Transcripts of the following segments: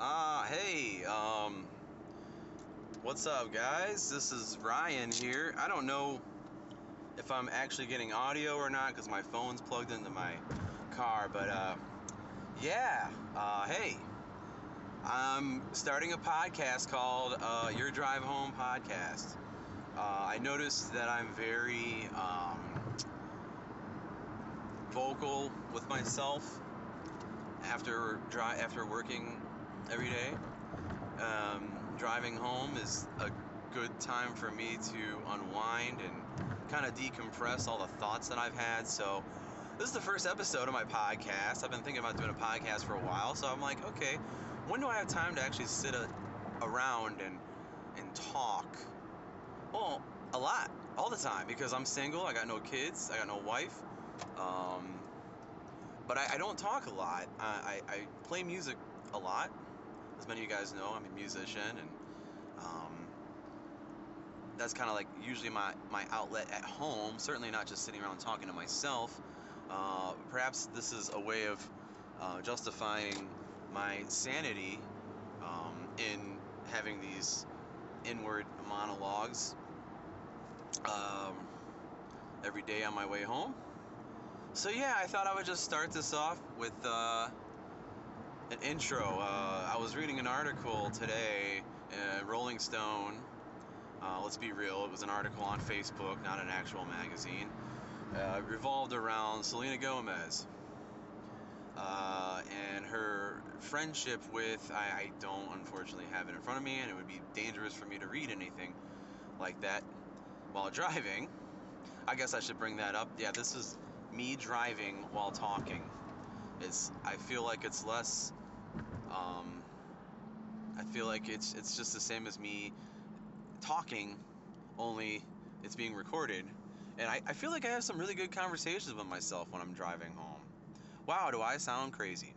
Uh, hey, um, what's up, guys? This is Ryan here. I don't know if I'm actually getting audio or not because my phone's plugged into my car, but, uh, yeah, uh, hey, I'm starting a podcast called uh, Your Drive Home Podcast. Uh, I noticed that I'm very um, vocal with myself after dri- after working every day. Um, driving home is a good time for me to unwind and kind of decompress all the thoughts that I've had. So, this is the first episode of my podcast. I've been thinking about doing a podcast for a while, so I'm like, okay, when do I have time to actually sit a, around and and talk? Well, a lot, all the time, because I'm single. I got no kids. I got no wife. Um, but I, I don't talk a lot. I, I, I play music a lot. As many of you guys know, I'm a musician, and um, that's kind of like usually my, my outlet at home. Certainly not just sitting around talking to myself. Uh, perhaps this is a way of uh, justifying my sanity um, in having these inward monologues um, every day on my way home. So yeah, I thought I would just start this off with uh, an intro. Uh, I was reading an article today, uh, Rolling Stone. Uh, let's be real, it was an article on Facebook, not an actual magazine. Uh, revolved around Selena Gomez uh, and her friendship with. I, I don't unfortunately have it in front of me, and it would be dangerous for me to read anything like that while driving. I guess I should bring that up. Yeah, this is me driving while talking. It's I feel like it's less um, I feel like it's it's just the same as me talking, only it's being recorded. And I, I feel like I have some really good conversations with myself when I'm driving home. Wow, do I sound crazy?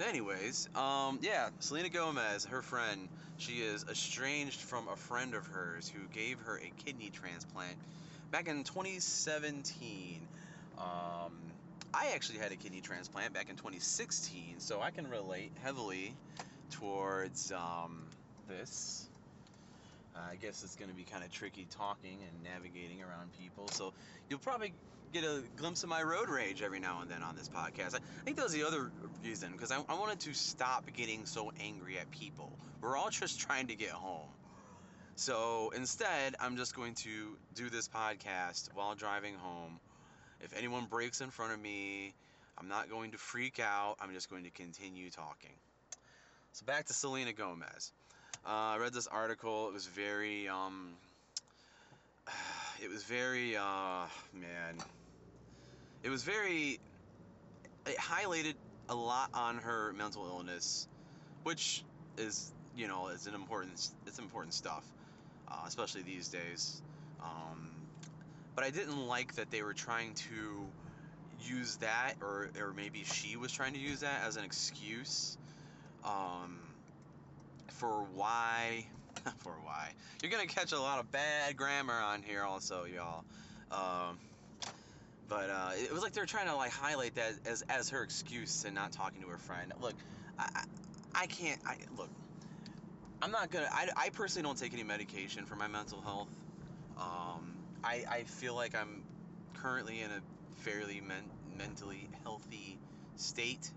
Anyways, um, yeah, Selena Gomez, her friend, she is estranged from a friend of hers who gave her a kidney transplant back in 2017. Um, I actually had a kidney transplant back in 2016, so I can relate heavily towards um, this. Uh, I guess it's going to be kind of tricky talking and navigating around people. So you'll probably get a glimpse of my road rage every now and then on this podcast. I, I think that was the other reason because I, I wanted to stop getting so angry at people. We're all just trying to get home. So instead, I'm just going to do this podcast while driving home. If anyone breaks in front of me, I'm not going to freak out. I'm just going to continue talking. So back to Selena Gomez. Uh, I read this article. It was very, um, it was very, uh, man, it was very, it highlighted a lot on her mental illness, which is, you know, is an important, it's important stuff, uh, especially these days. Um, but I didn't like that they were trying to use that, or, or maybe she was trying to use that as an excuse. Um, for why for why. You're gonna catch a lot of bad grammar on here also y'all. Um, but uh, it was like they were trying to like highlight that as as her excuse and not talking to her friend. Look i i can't i look i'm not gonna i, I personally don't take any medication for my mental health. Um, I, I feel like i'm currently in a fairly men- mentally healthy state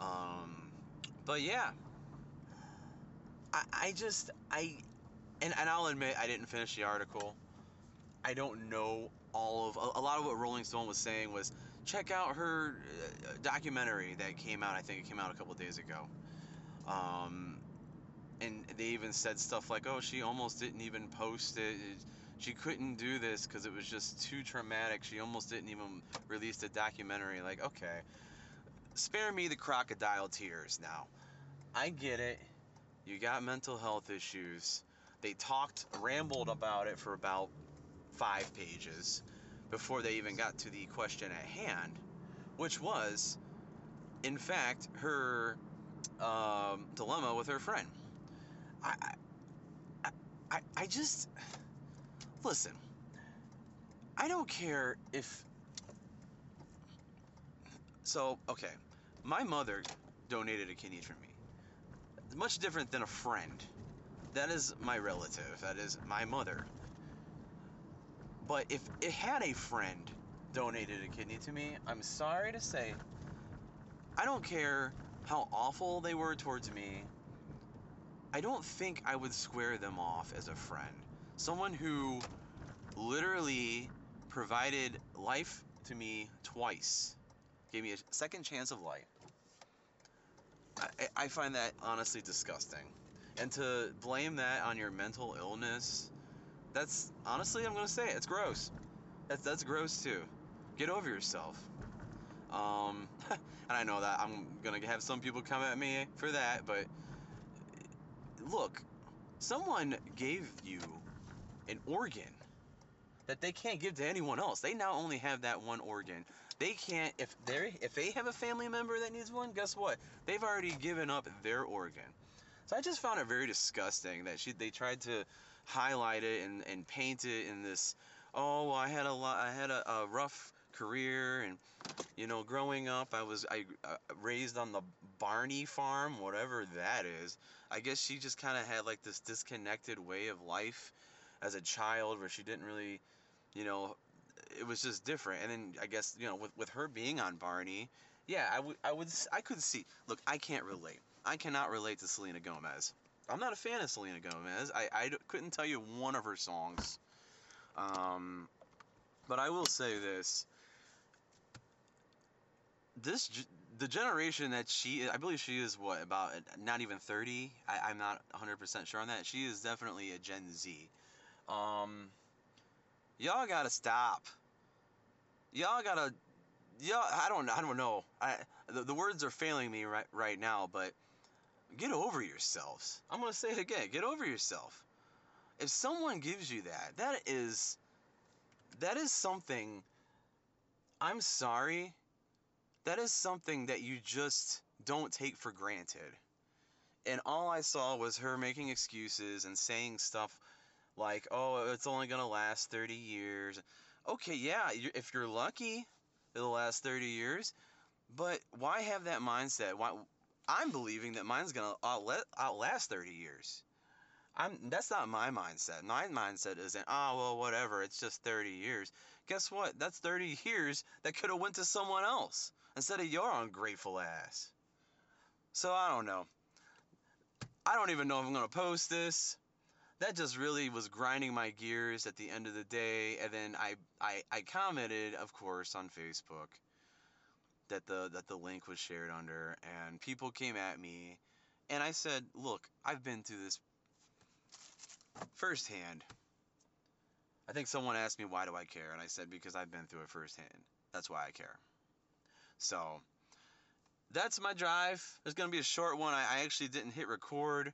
um, but yeah I, I just I and, and I'll admit I didn't finish the article. I don't know all of a, a lot of what Rolling Stone was saying was check out her uh, documentary that came out. I think it came out a couple days ago. Um, and they even said stuff like, "Oh, she almost didn't even post it. She couldn't do this because it was just too traumatic. She almost didn't even release the documentary." Like, okay, spare me the crocodile tears now. I get it you got mental health issues. They talked, rambled about it for about five pages before they even got to the question at hand, which was, in fact, her um, dilemma with her friend. I, I, I, I just listen. I don't care if. So okay, my mother donated a kidney for me much different than a friend. That is my relative. That is my mother. But if it had a friend donated a kidney to me, I'm sorry to say, I don't care how awful they were towards me. I don't think I would square them off as a friend. Someone who literally provided life to me twice, gave me a second chance of life. I, I find that honestly disgusting. And to blame that on your mental illness, that's honestly, I'm gonna say it, it's gross. That's that's gross too. Get over yourself. Um, and I know that I'm gonna have some people come at me for that, but look, someone gave you an organ that they can't give to anyone else. They now only have that one organ. They can't if they if they have a family member that needs one, guess what? They've already given up their organ. So I just found it very disgusting that she they tried to highlight it and, and paint it in this oh well, I had a lot I had a, a rough career and you know growing up I was I uh, raised on the Barney farm whatever that is I guess she just kind of had like this disconnected way of life as a child where she didn't really you know it was just different. And then I guess you know with, with her being on Barney yeah I would I would I could see look I can't relate. I cannot relate to Selena Gomez. I'm not a fan of Selena Gomez. I, I couldn't tell you one of her songs. Um, but I will say this. This the generation that she I believe she is what about not even 30 I, I'm not 100% sure on that. She is definitely a Gen Z um y'all gotta stop. Y'all gotta y'all I don't I don't know. I the, the words are failing me right right now but get over yourselves. I'm gonna say it again get over yourself. If someone gives you that that is that is something I'm sorry that is something that you just don't take for granted. And all I saw was her making excuses and saying stuff like, oh, it's only going to last 30 years. Okay, yeah, if you're lucky, it'll last 30 years. But why have that mindset? Why, I'm believing that mine's going to outlast 30 years. I'm, that's not my mindset. My mindset isn't, oh, well, whatever, it's just 30 years. Guess what? That's 30 years that could have went to someone else instead of your ungrateful ass. So I don't know. I don't even know if I'm going to post this. That just really was grinding my gears at the end of the day. And then I, I, I commented, of course, on Facebook that the that the link was shared under and people came at me and I said, "Look, I've been through this firsthand." I think someone asked me why do I care and I said because I've been through it firsthand. That's why I care. So that's my drive. It's gonna be a short one. I, I actually didn't hit record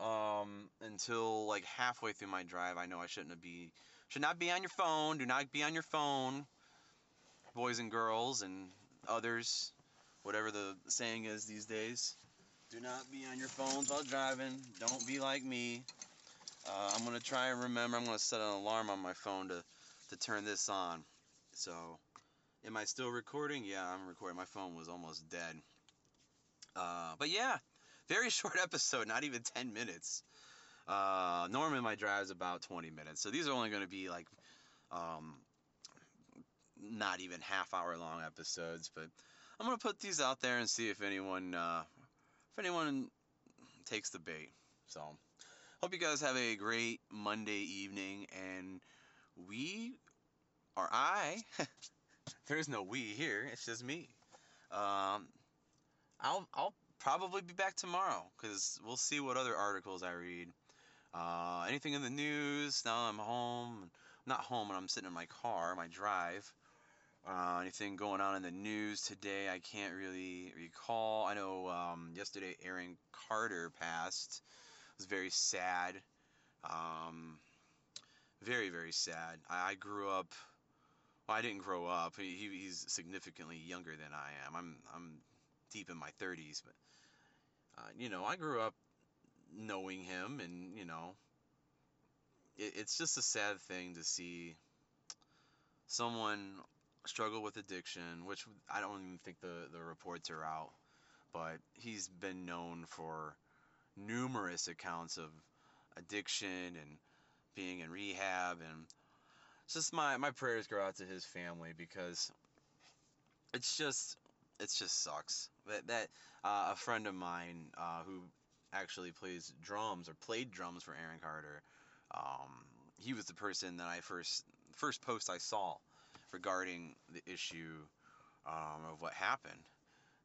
um, until like halfway through my drive. I know I shouldn't be should not be on your phone. Do not be on your phone, boys and girls and others, whatever the saying is these days. Do not be on your phones while driving. Don't be like me. Uh, I'm gonna try and remember. I'm gonna set an alarm on my phone to to turn this on. So. Am I still recording? Yeah, I'm recording. My phone was almost dead. Uh, but yeah, very short episode, not even 10 minutes. Uh, normally my drive is about 20 minutes, so these are only going to be like um, not even half hour long episodes. But I'm going to put these out there and see if anyone uh, if anyone takes the bait. So hope you guys have a great Monday evening, and we or I. There's no we here. It's just me. Um, I'll I'll probably be back tomorrow because we'll see what other articles I read. Uh, anything in the news now I'm home, not home, and I'm sitting in my car, my drive. Uh, anything going on in the news today? I can't really recall. I know um, yesterday Aaron Carter passed. It was very sad. Um, very very sad. I, I grew up well, I didn't grow up. He, he's significantly younger than I am. I'm I'm deep in my 30s, but uh, you know, I grew up knowing him, and you know, it, it's just a sad thing to see someone struggle with addiction, which I don't even think the the reports are out, but he's been known for numerous accounts of addiction and being in rehab and just my my prayers go out to his family because it's just it's just sucks that that uh, a friend of mine uh, who actually plays drums or played drums for Aaron Carter um, he was the person that I first first post I saw regarding the issue um, of what happened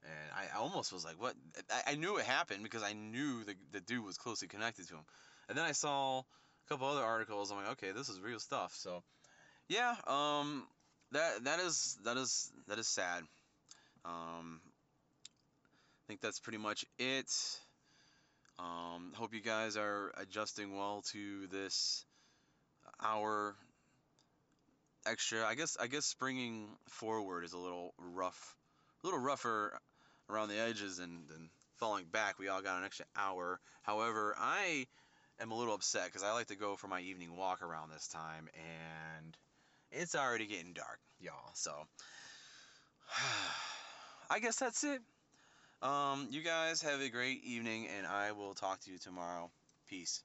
and I almost was like, what? I, I knew it happened because I knew the, the dude was closely connected to him. And then I saw a couple other articles. I'm like, okay, this is real stuff. So, yeah, um, that that is that is that is sad. Um, I think that's pretty much it. Um, hope you guys are adjusting well to this hour extra. I guess I guess springing forward is a little rough, a little rougher around the edges and, and falling back. We all got an extra hour. However, I am a little upset because I like to go for my evening walk around this time, and it's already getting dark, y'all. So I guess that's it. Um, you guys have a great evening, and I will talk to you tomorrow. Peace.